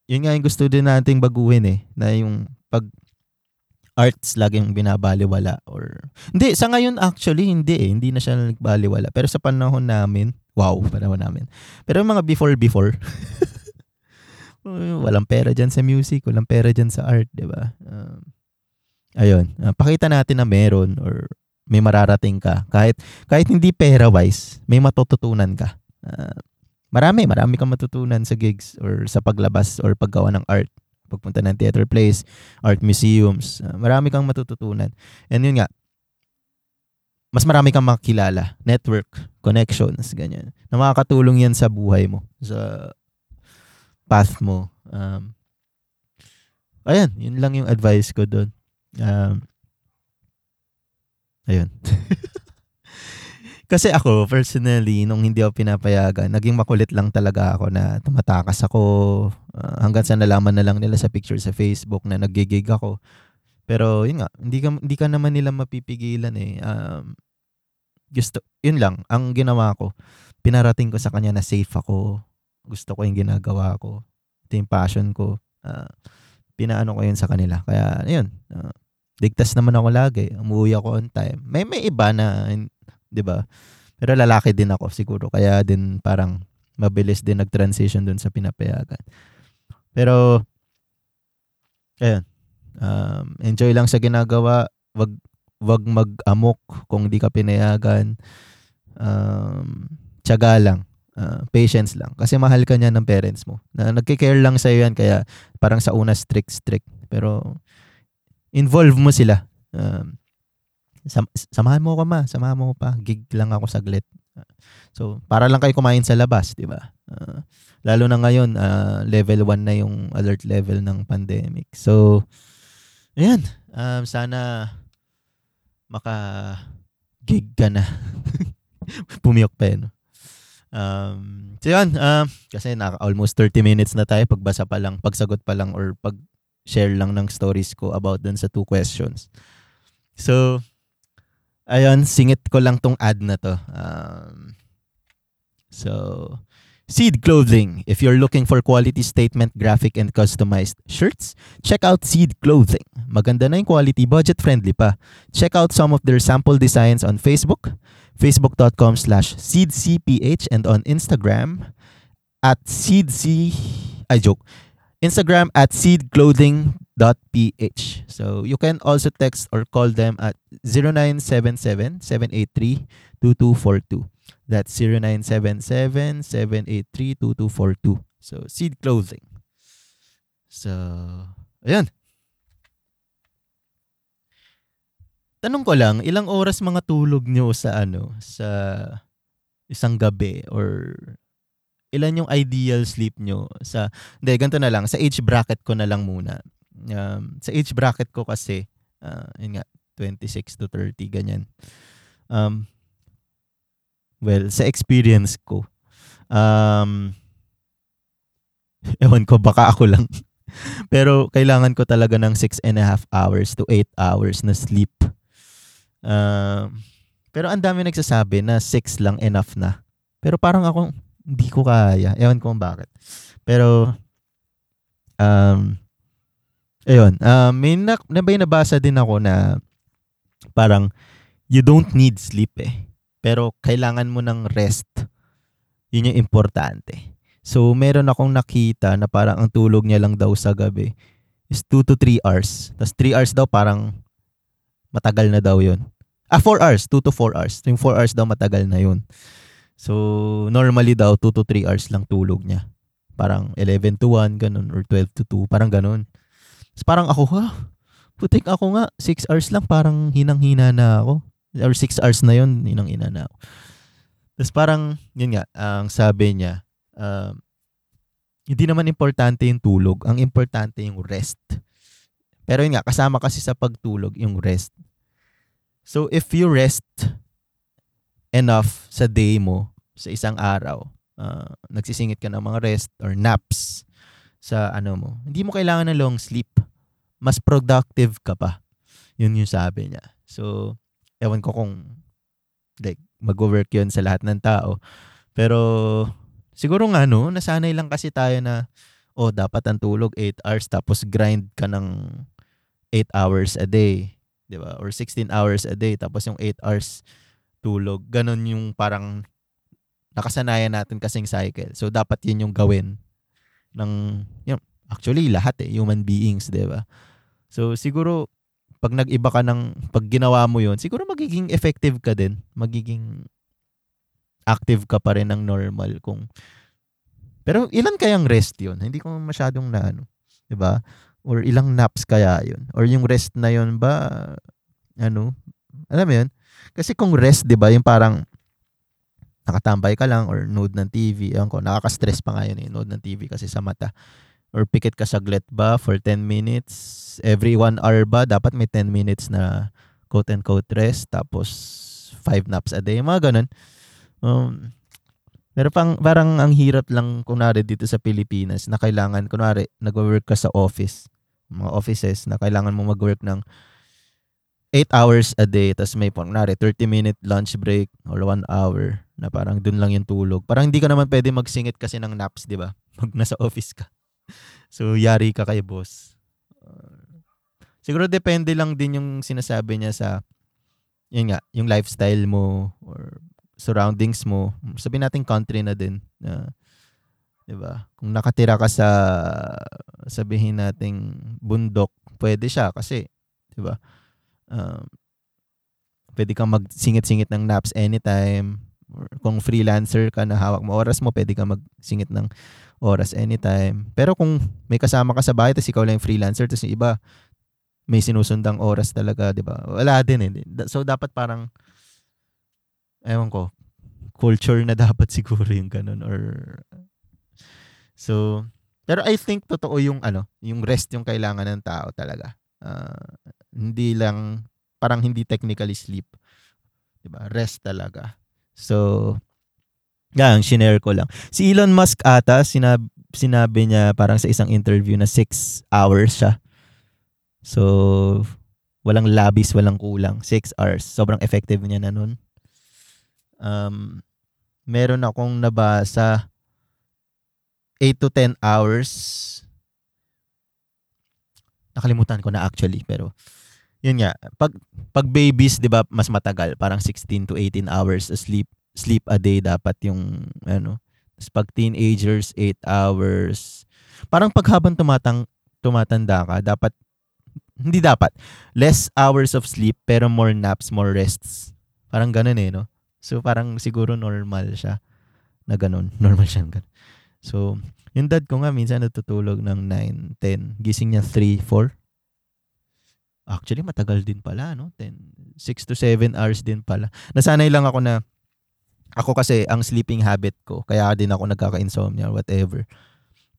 yun nga yung gusto din nating baguhin eh, na yung pag arts laging binabaliwala or hindi sa ngayon actually hindi eh. Hindi na siya nagbaliwala pero sa panahon namin wow panahon namin. Pero yung mga before before (laughs) walang pera diyan sa music walang pera diyan sa art di ba? Um, ayun. Uh, pakita natin na meron or may mararating ka. Kahit kahit hindi pera wise may matututunan ka. Uh, marami, marami kang matutunan sa gigs or sa paglabas or paggawa ng art. Pagpunta ng theater plays, art museums, uh, marami kang matututunan. And yun nga, mas marami kang makilala, network, connections, ganyan. Na makakatulong yan sa buhay mo, sa path mo. Um, ayan, yun lang yung advice ko doon. Um, ayun. (laughs) Kasi ako, personally, nung hindi ako pinapayagan, naging makulit lang talaga ako na tumatakas ako uh, hanggang sa nalaman na lang nila sa picture sa Facebook na naggigig ako. Pero yun nga, hindi ka, hindi ka naman nila mapipigilan eh. Um, gusto, yun lang, ang ginawa ko, pinarating ko sa kanya na safe ako. Gusto ko yung ginagawa ko. Ito yung passion ko. Uh, pinaano ko yun sa kanila. Kaya, yun. Uh, ligtas naman ako lagi. Umuwi ako on time. May may iba na 'di ba? Pero lalaki din ako siguro kaya din parang mabilis din nag-transition dun sa pinapayagan. Pero ayun. Um, enjoy lang sa ginagawa. Wag wag mag-amok kung di ka pinayagan. Um, tiyaga lang. Uh, patience lang. Kasi mahal ka niya ng parents mo. Na nagki-care lang sa yan kaya parang sa una strict strict. Pero involve mo sila. Um, Sam- samahan mo ko ma, samahan mo pa. Gig lang ako saglit. So, para lang kayo kumain sa labas, di ba? Uh, lalo na ngayon, uh, level 1 na yung alert level ng pandemic. So, ayan. Um, sana maka gig ka na. (laughs) Pumiyok pa eh, no? Um, so yun, uh, kasi naka almost 30 minutes na tayo pagbasa pa lang, pagsagot pa lang or pag share lang ng stories ko about dun sa two questions. So, Ayun, singit ko lang tong ad na to. Um, so, Seed Clothing. If you're looking for quality statement graphic and customized shirts, check out Seed Clothing. Maganda na yung quality, budget-friendly pa. Check out some of their sample designs on Facebook, facebook.com slash seedcph and on Instagram at seedc... I joke. Instagram at seedclothing.ph. So you can also text or call them at 0977-783-2242. That's 0977-783-2242. So, seed clothing. So, ayun. Tanong ko lang, ilang oras mga tulog nyo sa ano, sa isang gabi or ilan yung ideal sleep nyo sa hindi ganito na lang sa age bracket ko na lang muna um, sa age bracket ko kasi uh, yun nga 26 to 30 ganyan um, Well, sa experience ko, um, (laughs) ewan ko, baka ako lang. (laughs) Pero kailangan ko talaga ng 6 and a half hours to 8 hours na sleep. Um, pero ang dami nagsasabi na 6 lang enough na. Pero parang ako, hindi ko kaya. Ewan ko bakit. Pero, um, ayun, um, may na, may nabasa din ako na parang you don't need sleep eh. Pero kailangan mo ng rest. Yun yung importante. So, meron akong nakita na parang ang tulog niya lang daw sa gabi is 2 to 3 hours. Tapos 3 hours daw parang matagal na daw yun. Ah, 4 hours. 2 to 4 hours. Yung 4 hours daw matagal na yun. So, normally daw 2 to 3 hours lang tulog niya. Parang 11 to 1, ganun. Or 12 to 2, parang ganun. Tapos parang ako, ha? Putik ako nga, 6 hours lang, parang hinang-hina na ako or 6 hours na yun, yun ang inanaw. Tapos parang, yun nga, ang sabi niya, uh, hindi naman importante yung tulog. Ang importante yung rest. Pero yun nga, kasama kasi sa pagtulog yung rest. So if you rest enough sa day mo, sa isang araw, uh, nagsisingit ka ng mga rest or naps sa ano mo, hindi mo kailangan ng long sleep. Mas productive ka pa. Yun yung sabi niya. So, ewan ko kung like mag-work yun sa lahat ng tao. Pero siguro nga no, nasanay lang kasi tayo na oh, dapat ang tulog 8 hours tapos grind ka ng 8 hours a day, 'di ba? Or 16 hours a day tapos yung 8 hours tulog. Ganon yung parang nakasanayan natin kasing cycle. So dapat yun yung gawin ng you know, actually lahat eh, human beings, 'di ba? So siguro pag nag-iba ka ng, pag ginawa mo yun, siguro magiging effective ka din. Magiging active ka pa rin ng normal kung pero ilan kayang rest yun? Hindi ko masyadong na ano, 'di ba? Or ilang naps kaya yun? Or yung rest na yun ba ano? Alam mo yun? Kasi kung rest, 'di ba, yung parang nakatambay ka lang or node ng TV, ayun ko, nakaka-stress pa nga yun eh, node ng TV kasi sa mata or pikit ka saglit ba for 10 minutes? Every 1 hour ba, dapat may 10 minutes na quote-unquote rest, tapos 5 naps a day, mga ganun. Um, pero pang, parang ang hirap lang kunwari dito sa Pilipinas na kailangan, kunwari, nag-work ka sa office, mga offices na kailangan mo mag-work ng 8 hours a day, tapos may kunwari 30 minute lunch break or 1 hour na parang dun lang yung tulog. Parang hindi ka naman pwede magsingit kasi ng naps, di ba? (laughs) Pag nasa office ka so, yari ka kay boss. Siguro depende lang din yung sinasabi niya sa, yun nga, yung lifestyle mo or surroundings mo. Sabi natin country na din. Uh, 'di ba? Kung nakatira ka sa sabihin nating bundok, pwede siya kasi 'di ba? Um, pwede kang magsingit-singit ng naps anytime. Or kung freelancer ka na hawak mo oras mo, pwede kang magsingit ng oras anytime. Pero kung may kasama ka sa bahay tapos ikaw lang yung freelancer tapos yung iba may sinusundang oras talaga, 'di ba? Wala din eh. So dapat parang ewan ko, culture na (laughs) dapat siguro yung ganun or So, pero I think totoo yung ano, yung rest yung kailangan ng tao talaga. Uh, hindi lang parang hindi technically sleep. 'Di ba? Rest talaga. So, yan, shinare ko lang. Si Elon Musk ata, sinab sinabi niya parang sa isang interview na 6 hours siya. So, walang labis, walang kulang. 6 hours. Sobrang effective niya na nun. Um, meron akong nabasa 8 to 10 hours. Nakalimutan ko na actually, pero yun nga, pag pag babies, 'di ba, mas matagal, parang 16 to 18 hours sleep sleep a day dapat yung ano. Tapos pag teenagers, 8 hours. Parang pag habang tumatang tumatanda ka, dapat hindi dapat less hours of sleep pero more naps, more rests. Parang ganun eh, no? So parang siguro normal siya na ganun. (laughs) Normal siya ganun. So, yung dad ko nga minsan natutulog ng 9, 10. Gising niya 3, 4. Actually, matagal din pala, no? 10, 6 to 7 hours din pala. Nasanay lang ako na, ako kasi, ang sleeping habit ko, kaya din ako nagkaka-insomnia or whatever.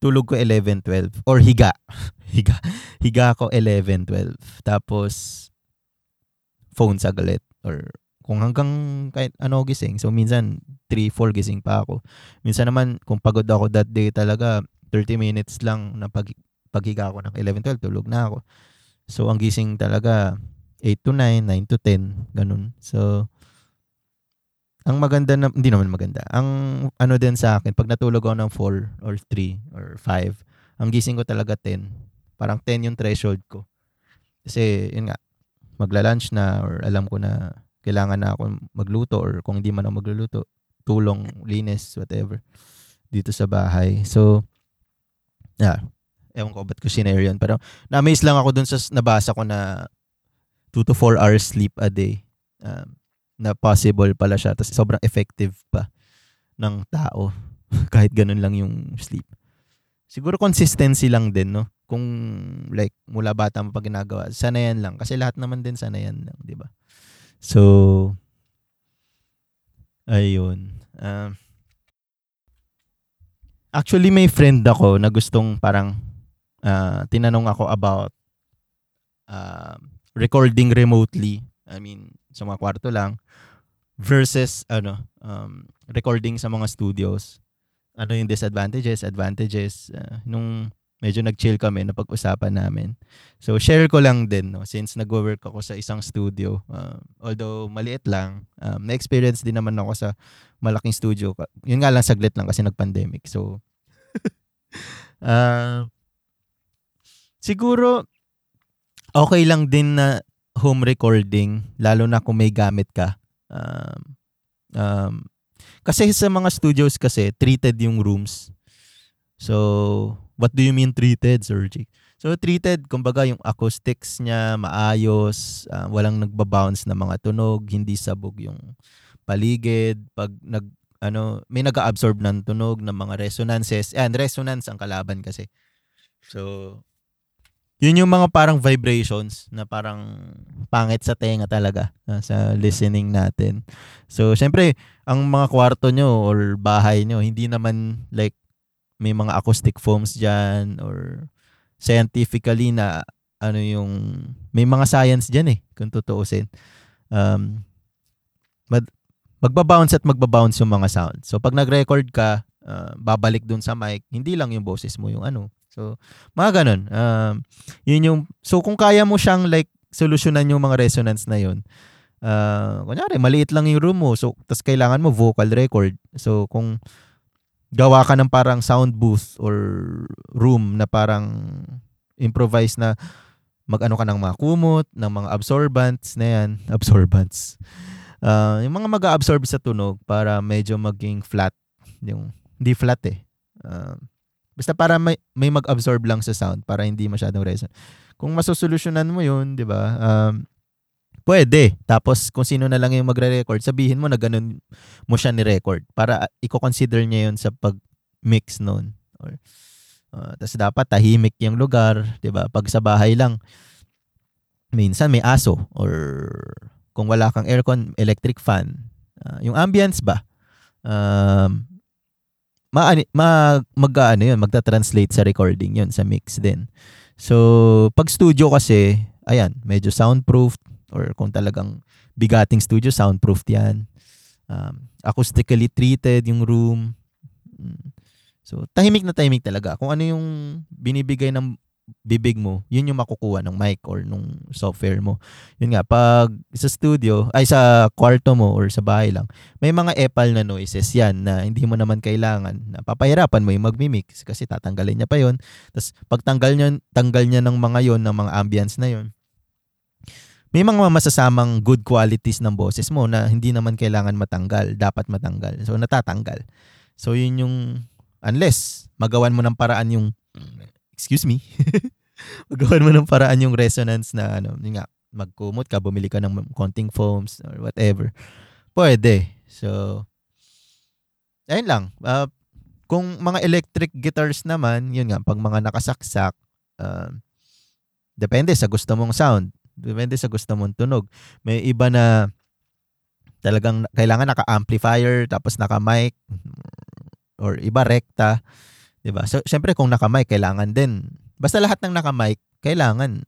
Tulog ko 11, 12. Or higa. (laughs) higa. Higa ako 11, 12. Tapos, phone saglit. Or kung hanggang kahit ano gising. So, minsan, 3, 4 gising pa ako. Minsan naman, kung pagod ako that day talaga, 30 minutes lang na pag, paghiga ako ng 11, 12, tulog na ako. So, ang gising talaga, 8 to 9, 9 to 10, ganun. So, ang maganda na, hindi naman maganda. Ang ano din sa akin, pag natulog ako ng 4 or 3 or 5, ang gising ko talaga 10. Parang 10 yung threshold ko. Kasi, yun nga, magla-lunch na or alam ko na kailangan na ako magluto or kung hindi man ako magluluto, tulong, linis, whatever, dito sa bahay. So, yeah, ewan ko ba't ko sinare yun. Pero na-amaze lang ako dun sa nabasa ko na 2 to 4 hours sleep a day. Um, na possible pala siya. Tapos sobrang effective pa ng tao. (laughs) Kahit ganun lang yung sleep. Siguro consistency lang din, no? Kung like mula bata mo pa ginagawa, sanayan lang. Kasi lahat naman din sanayan lang, di ba? So, ayun. Uh, actually, may friend ako na gustong parang uh, tinanong ako about uh, recording remotely. I mean, sa mga kwarto lang versus ano um, recording sa mga studios. Ano yung disadvantages, advantages uh, nung medyo nag-chill kami na pag-usapan namin. So share ko lang din no since nagwo-work ako sa isang studio. Uh, although maliit lang, um, na-experience din naman ako sa malaking studio. Yun nga lang saglit lang kasi nag-pandemic. So uh, (laughs) siguro okay lang din na home recording lalo na kung may gamit ka. Um, um, kasi sa mga studios kasi treated yung rooms. So What do you mean treated, Sir? So treated, kumbaga yung acoustics niya maayos, uh, walang nagba-bounce na mga tunog, hindi sabog yung paligid, pag nag ano, may nag-absorb ng tunog ng mga resonances. And resonance ang kalaban kasi. So yun yung mga parang vibrations na parang pangit sa tenga talaga uh, sa listening natin. So, syempre, ang mga kwarto nyo or bahay nyo, hindi naman like may mga acoustic foams diyan or scientifically na ano yung may mga science diyan eh kung tutuusin. Um mag, magba-bounce at magba-bounce yung mga sound. So pag nag-record ka, uh, babalik dun sa mic, hindi lang yung boses mo yung ano. So mga ganun. Um yun yung so kung kaya mo siyang like solusyonan yung mga resonance na yun. Uh, kunyari, maliit lang yung room mo. So, tas kailangan mo vocal record. So, kung gawa ka ng parang sound booth or room na parang improvise na mag-ano ka ng mga kumot, ng mga absorbents na yan. (laughs) Absorbents. Uh, yung mga mag-absorb sa tunog para medyo maging flat. Yung, hindi flat eh. Uh, basta para may, may mag-absorb lang sa sound para hindi masyadong resonant. Kung masosolusyonan mo yun, di ba? Um, Pwede. Tapos kung sino na lang yung magre-record, sabihin mo na ganun mo siya ni-record para i-consider niya yun sa pag-mix noon. Or, uh, tapos dapat tahimik yung lugar, 'di ba? Pag sa bahay lang, minsan may aso or kung wala kang aircon, electric fan. Uh, yung ambience ba? Um, ma, ma mag ano yun, magta-translate sa recording yun, sa mix din. So, pag studio kasi, ayan, medyo soundproof, or kung talagang bigating studio, soundproof yan. Um, acoustically treated yung room. Mm. So, tahimik na tahimik talaga. Kung ano yung binibigay ng bibig mo, yun yung makukuha ng mic or nung software mo. Yun nga, pag sa studio, ay sa kwarto mo or sa bahay lang, may mga epal na noises yan na hindi mo naman kailangan. Na papahirapan mo yung magmimix kasi tatanggalin niya pa yon Tapos pag tanggal niya, tanggal niya ng mga yon ng mga ambience na yon may mga masasamang good qualities ng boses mo na hindi naman kailangan matanggal, dapat matanggal. So natatanggal. So yun yung unless magawan mo ng paraan yung excuse me. (laughs) magawan mo ng paraan yung resonance na ano, yun nga, magkumot ka, bumili ka ng konting foams or whatever. Pwede. So ayun lang. Uh, kung mga electric guitars naman, yun nga, pag mga nakasaksak, uh, depende sa gusto mong sound. Depende sa gusto mong tunog. May iba na talagang kailangan naka-amplifier tapos naka-mic or iba rekta. 'Di ba? So syempre kung naka-mic kailangan din. Basta lahat ng naka-mic kailangan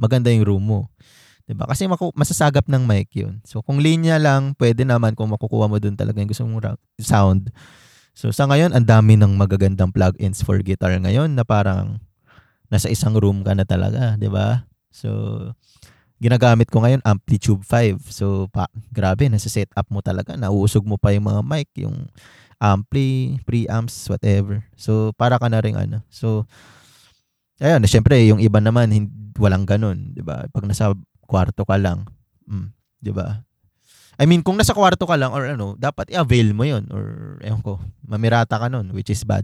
maganda yung room mo. 'Di ba? Kasi maku- masasagap ng mic 'yun. So kung linya lang, pwede naman kung makukuha mo dun talaga yung gusto mong sound. So sa ngayon, ang dami ng magagandang plugins for guitar ngayon na parang nasa isang room ka na talaga, 'di ba? So ginagamit ko ngayon Amplitude 5. So pa, grabe nasa setup mo talaga, nauusog mo pa yung mga mic, yung ampli, preamps, whatever. So para ka na ring ano. So ayun, syempre yung iba naman hindi, walang ganun, 'di ba? Pag nasa kwarto ka lang, mm, 'di ba? I mean, kung nasa kwarto ka lang or ano, dapat i-avail mo 'yon or ewan ko, mamirata ka nun, which is bad.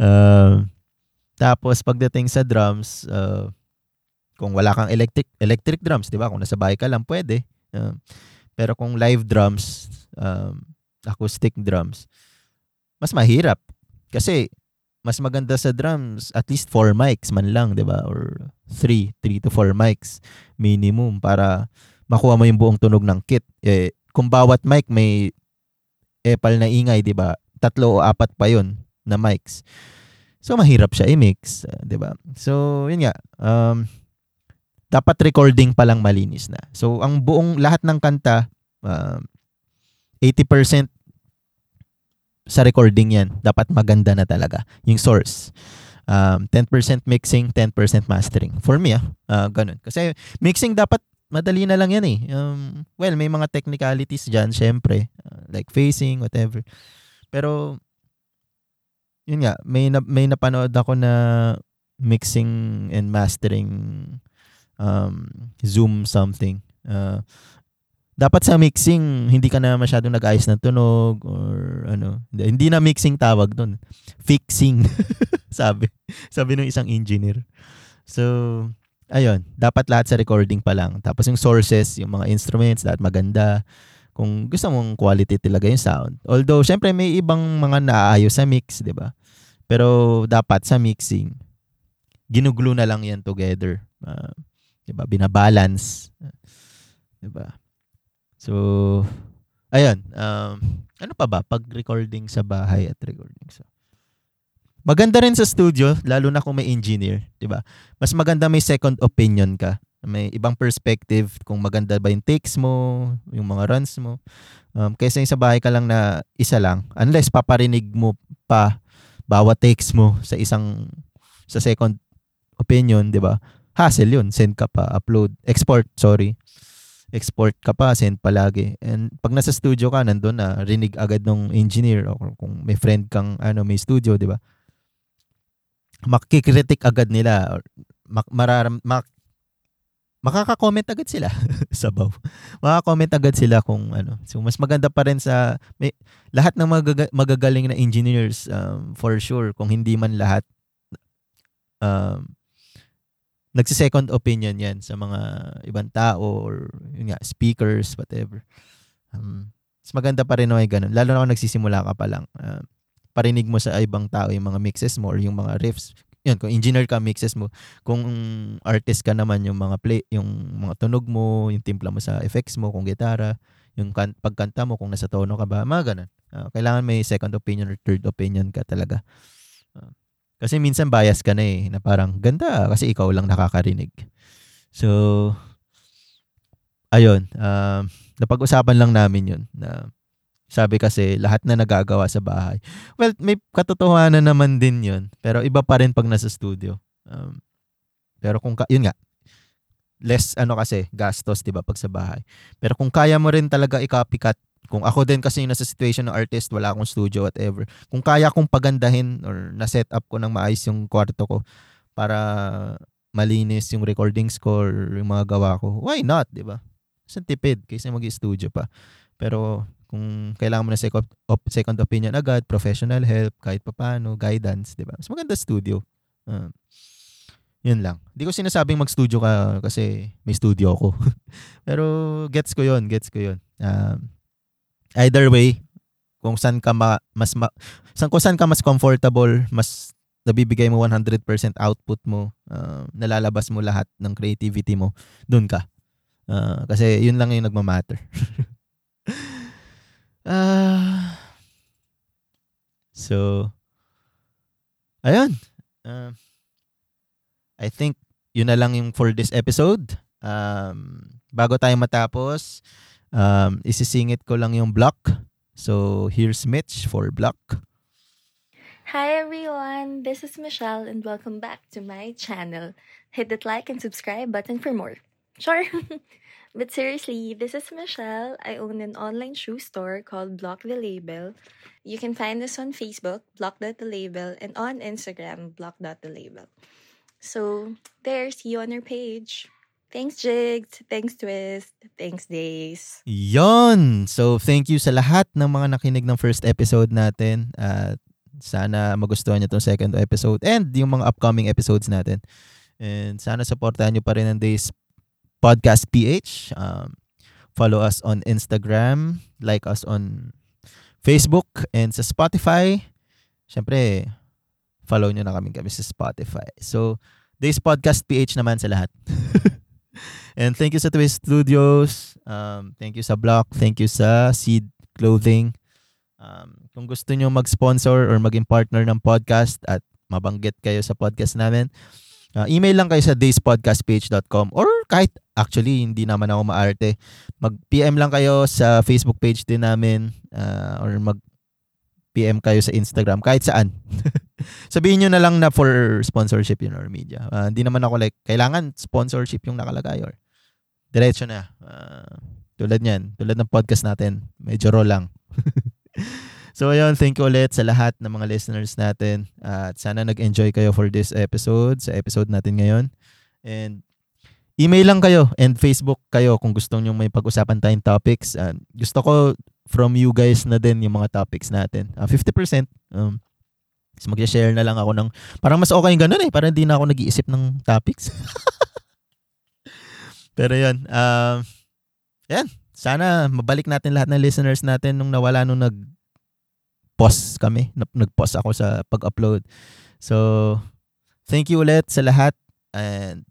uh, (laughs) tapos pagdating sa drums, uh, kung wala kang electric electric drums, 'di ba? Kung nasa bahay ka lang, pwede. Uh, pero kung live drums, um, acoustic drums, mas mahirap. Kasi mas maganda sa drums, at least 4 mics man lang, 'di ba? Or 3, 3 to 4 mics minimum para makuha mo yung buong tunog ng kit. Eh, kung bawat mic may epal na ingay, 'di ba? Tatlo o apat pa 'yon na mics. So mahirap siya i-mix, 'di ba? So, yun nga. Um, dapat recording pa lang malinis na. So, ang buong lahat ng kanta, uh, 80% sa recording yan. Dapat maganda na talaga. Yung source. Um, 10% mixing, 10% mastering. For me, ah, uh, ganun. Kasi mixing dapat madali na lang yan eh. Um, well, may mga technicalities dyan, syempre. Uh, like phasing, whatever. Pero, yun nga, may, na, may napanood ako na mixing and mastering um, Zoom something. Uh, dapat sa mixing, hindi ka na masyadong nag-ayos ng tunog or ano. Hindi na mixing tawag doon. Fixing. (laughs) sabi. Sabi ng isang engineer. So, ayun. Dapat lahat sa recording pa lang. Tapos yung sources, yung mga instruments, dapat maganda. Kung gusto mong quality talaga yung sound. Although, syempre may ibang mga naaayos sa mix, di ba? Pero dapat sa mixing, ginugulo na lang yan together. Uh, 'di ba? Binabalance. 'Di ba? So ayun, um, ano pa ba pag recording sa bahay at recording sa Maganda rin sa studio, lalo na kung may engineer, 'di ba? Mas maganda may second opinion ka. May ibang perspective kung maganda ba yung takes mo, yung mga runs mo. Um, kaysa yung sa bahay ka lang na isa lang, unless paparinig mo pa bawat takes mo sa isang sa second opinion, 'di ba? hassle yun. Send ka pa, upload, export, sorry. Export ka pa, send palagi. And pag nasa studio ka, nandun na, rinig agad ng engineer o kung may friend kang ano, may studio, di ba? Makikritik agad nila. Mak mararam, mak makaka-comment agad sila (laughs) sa baw. Makaka-comment agad sila kung ano. So mas maganda pa rin sa may lahat ng magaga, magagaling na engineers um, for sure kung hindi man lahat um, nagsi-second opinion yan sa mga ibang tao or yun nga, speakers, whatever. Um, mas maganda pa rin na may ganun. Lalo na kung nagsisimula ka pa lang. Uh, parinig mo sa ibang tao yung mga mixes mo or yung mga riffs. Yun, kung engineer ka, mixes mo. Kung artist ka naman, yung mga play, yung mga tunog mo, yung timpla mo sa effects mo, kung gitara, yung kan- pagkanta mo, kung nasa tono ka ba, mga ganun. Uh, kailangan may second opinion or third opinion ka talaga. Kasi minsan bias ka na eh, na parang ganda kasi ikaw lang nakakarinig. So, ayun, uh, napag-usapan lang namin yun na Sabi kasi, lahat na nagagawa sa bahay. Well, may katotohanan naman din yun. Pero iba pa rin pag nasa studio. Um, pero kung, ka, yun nga, less ano kasi, gastos, di ba, pag sa bahay. Pero kung kaya mo rin talaga i-copycat, kung ako din kasi yung nasa situation ng artist, wala akong studio, whatever. Kung kaya kong pagandahin or na-set up ko ng maayos yung kwarto ko para malinis yung recording score, yung mga gawa ko, why not, di ba? Sa tipid, kaysa mag-studio pa. Pero kung kailangan mo na second, op, second opinion agad, professional help, kahit papano, guidance, di ba? Mas maganda studio. Uh, yun lang. Hindi ko sinasabing mag-studio ka kasi may studio ako. (laughs) Pero gets ko yun, gets ko yun. Um, either way, kung saan ka ma, mas ma, saan, kung saan ka mas comfortable, mas nabibigay mo 100% output mo, uh, nalalabas mo lahat ng creativity mo, dun ka. Uh, kasi yun lang yung nagmamatter. uh, (laughs) so, ayun. Uh, I think yun na lang yung for this episode. Um, bago tayo matapos, um, isisingit ko lang yung block. So, here's Mitch for block. Hi everyone, this is Michelle and welcome back to my channel. Hit that like and subscribe button for more. Sure. (laughs) but seriously, this is Michelle. I own an online shoe store called Block the Label. You can find us on Facebook, Block.the and on Instagram, Block.the So, there, see you on our page. Thanks, Jigs. Thanks, Twist. Thanks, Days. Yon! So, thank you sa lahat ng mga nakinig ng first episode natin. At uh, sana magustuhan nyo itong second episode and yung mga upcoming episodes natin. And sana supportahan nyo pa rin ang Days Podcast PH. Um, follow us on Instagram, like us on Facebook, and sa Spotify. Siyempre, follow nyo na kami kami sa Spotify. So, Days Podcast PH naman sa lahat. (laughs) and thank you sa Twist Studios. Um, thank you sa Block. Thank you sa Seed Clothing. Um, kung gusto nyo mag-sponsor or maging partner ng podcast at mabanggit kayo sa podcast namin, uh, email lang kayo sa dayspodcastpage.com or kahit actually hindi naman ako maarte, mag-PM lang kayo sa Facebook page din namin uh, or mag PM kayo sa Instagram, kahit saan. (laughs) Sabihin nyo na lang na for sponsorship yun or media. Uh, hindi naman ako like, kailangan sponsorship yung nakalagay or diretso na. Uh, tulad niyan, tulad ng podcast natin, medyo raw lang. (laughs) so ayun, thank you ulit sa lahat ng mga listeners natin. Uh, at sana nag-enjoy kayo for this episode, sa episode natin ngayon. And email lang kayo and Facebook kayo kung gusto niyo may pag-usapan tayong topics. Uh, gusto ko from you guys na din yung mga topics natin. Uh, 50%. Um, so mag-share na lang ako ng, parang mas okay yung ganun eh. Parang hindi na ako nag-iisip ng topics. (laughs) Pero yun, um, uh, yan, sana mabalik natin lahat ng listeners natin nung nawala nung nag pause kami. Nag-pause ako sa pag-upload. So, thank you ulit sa lahat. And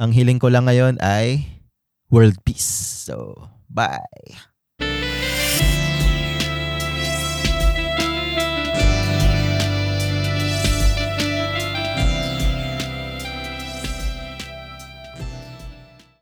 ang hiling ko lang ngayon ay world peace. So, bye.